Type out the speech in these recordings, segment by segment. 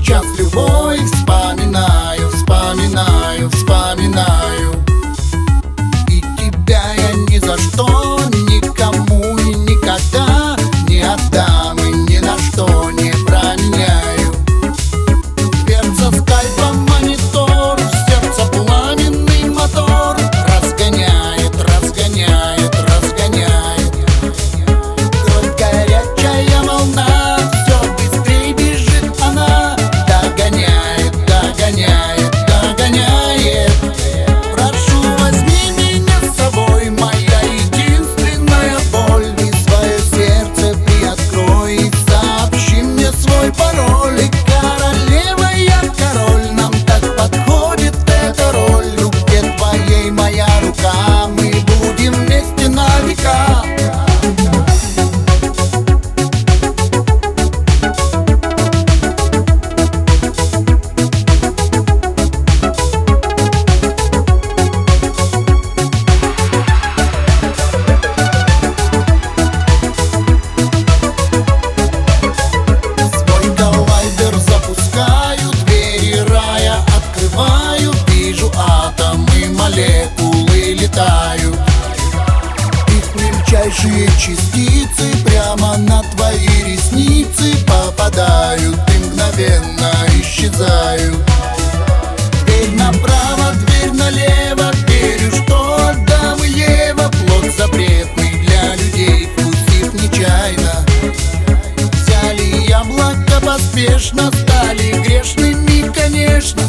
сейчас любовь спать. молекулы летают. Их мельчайшие частицы прямо на твои ресницы попадают И мгновенно исчезают. Дверь направо, дверь налево, верю, что Адам и Ева. Плод запретный для людей, пустив нечаянно. Взяли яблоко поспешно, стали грешными, конечно.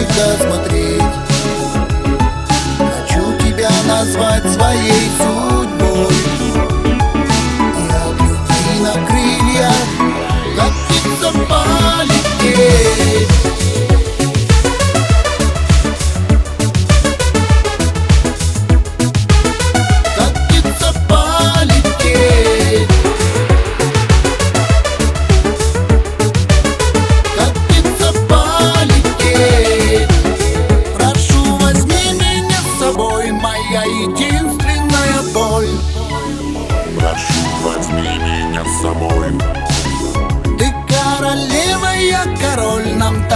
только смотреть Хочу тебя назвать своей судьбой.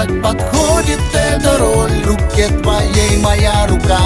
как подходит эта роль Руке твоей моя рука.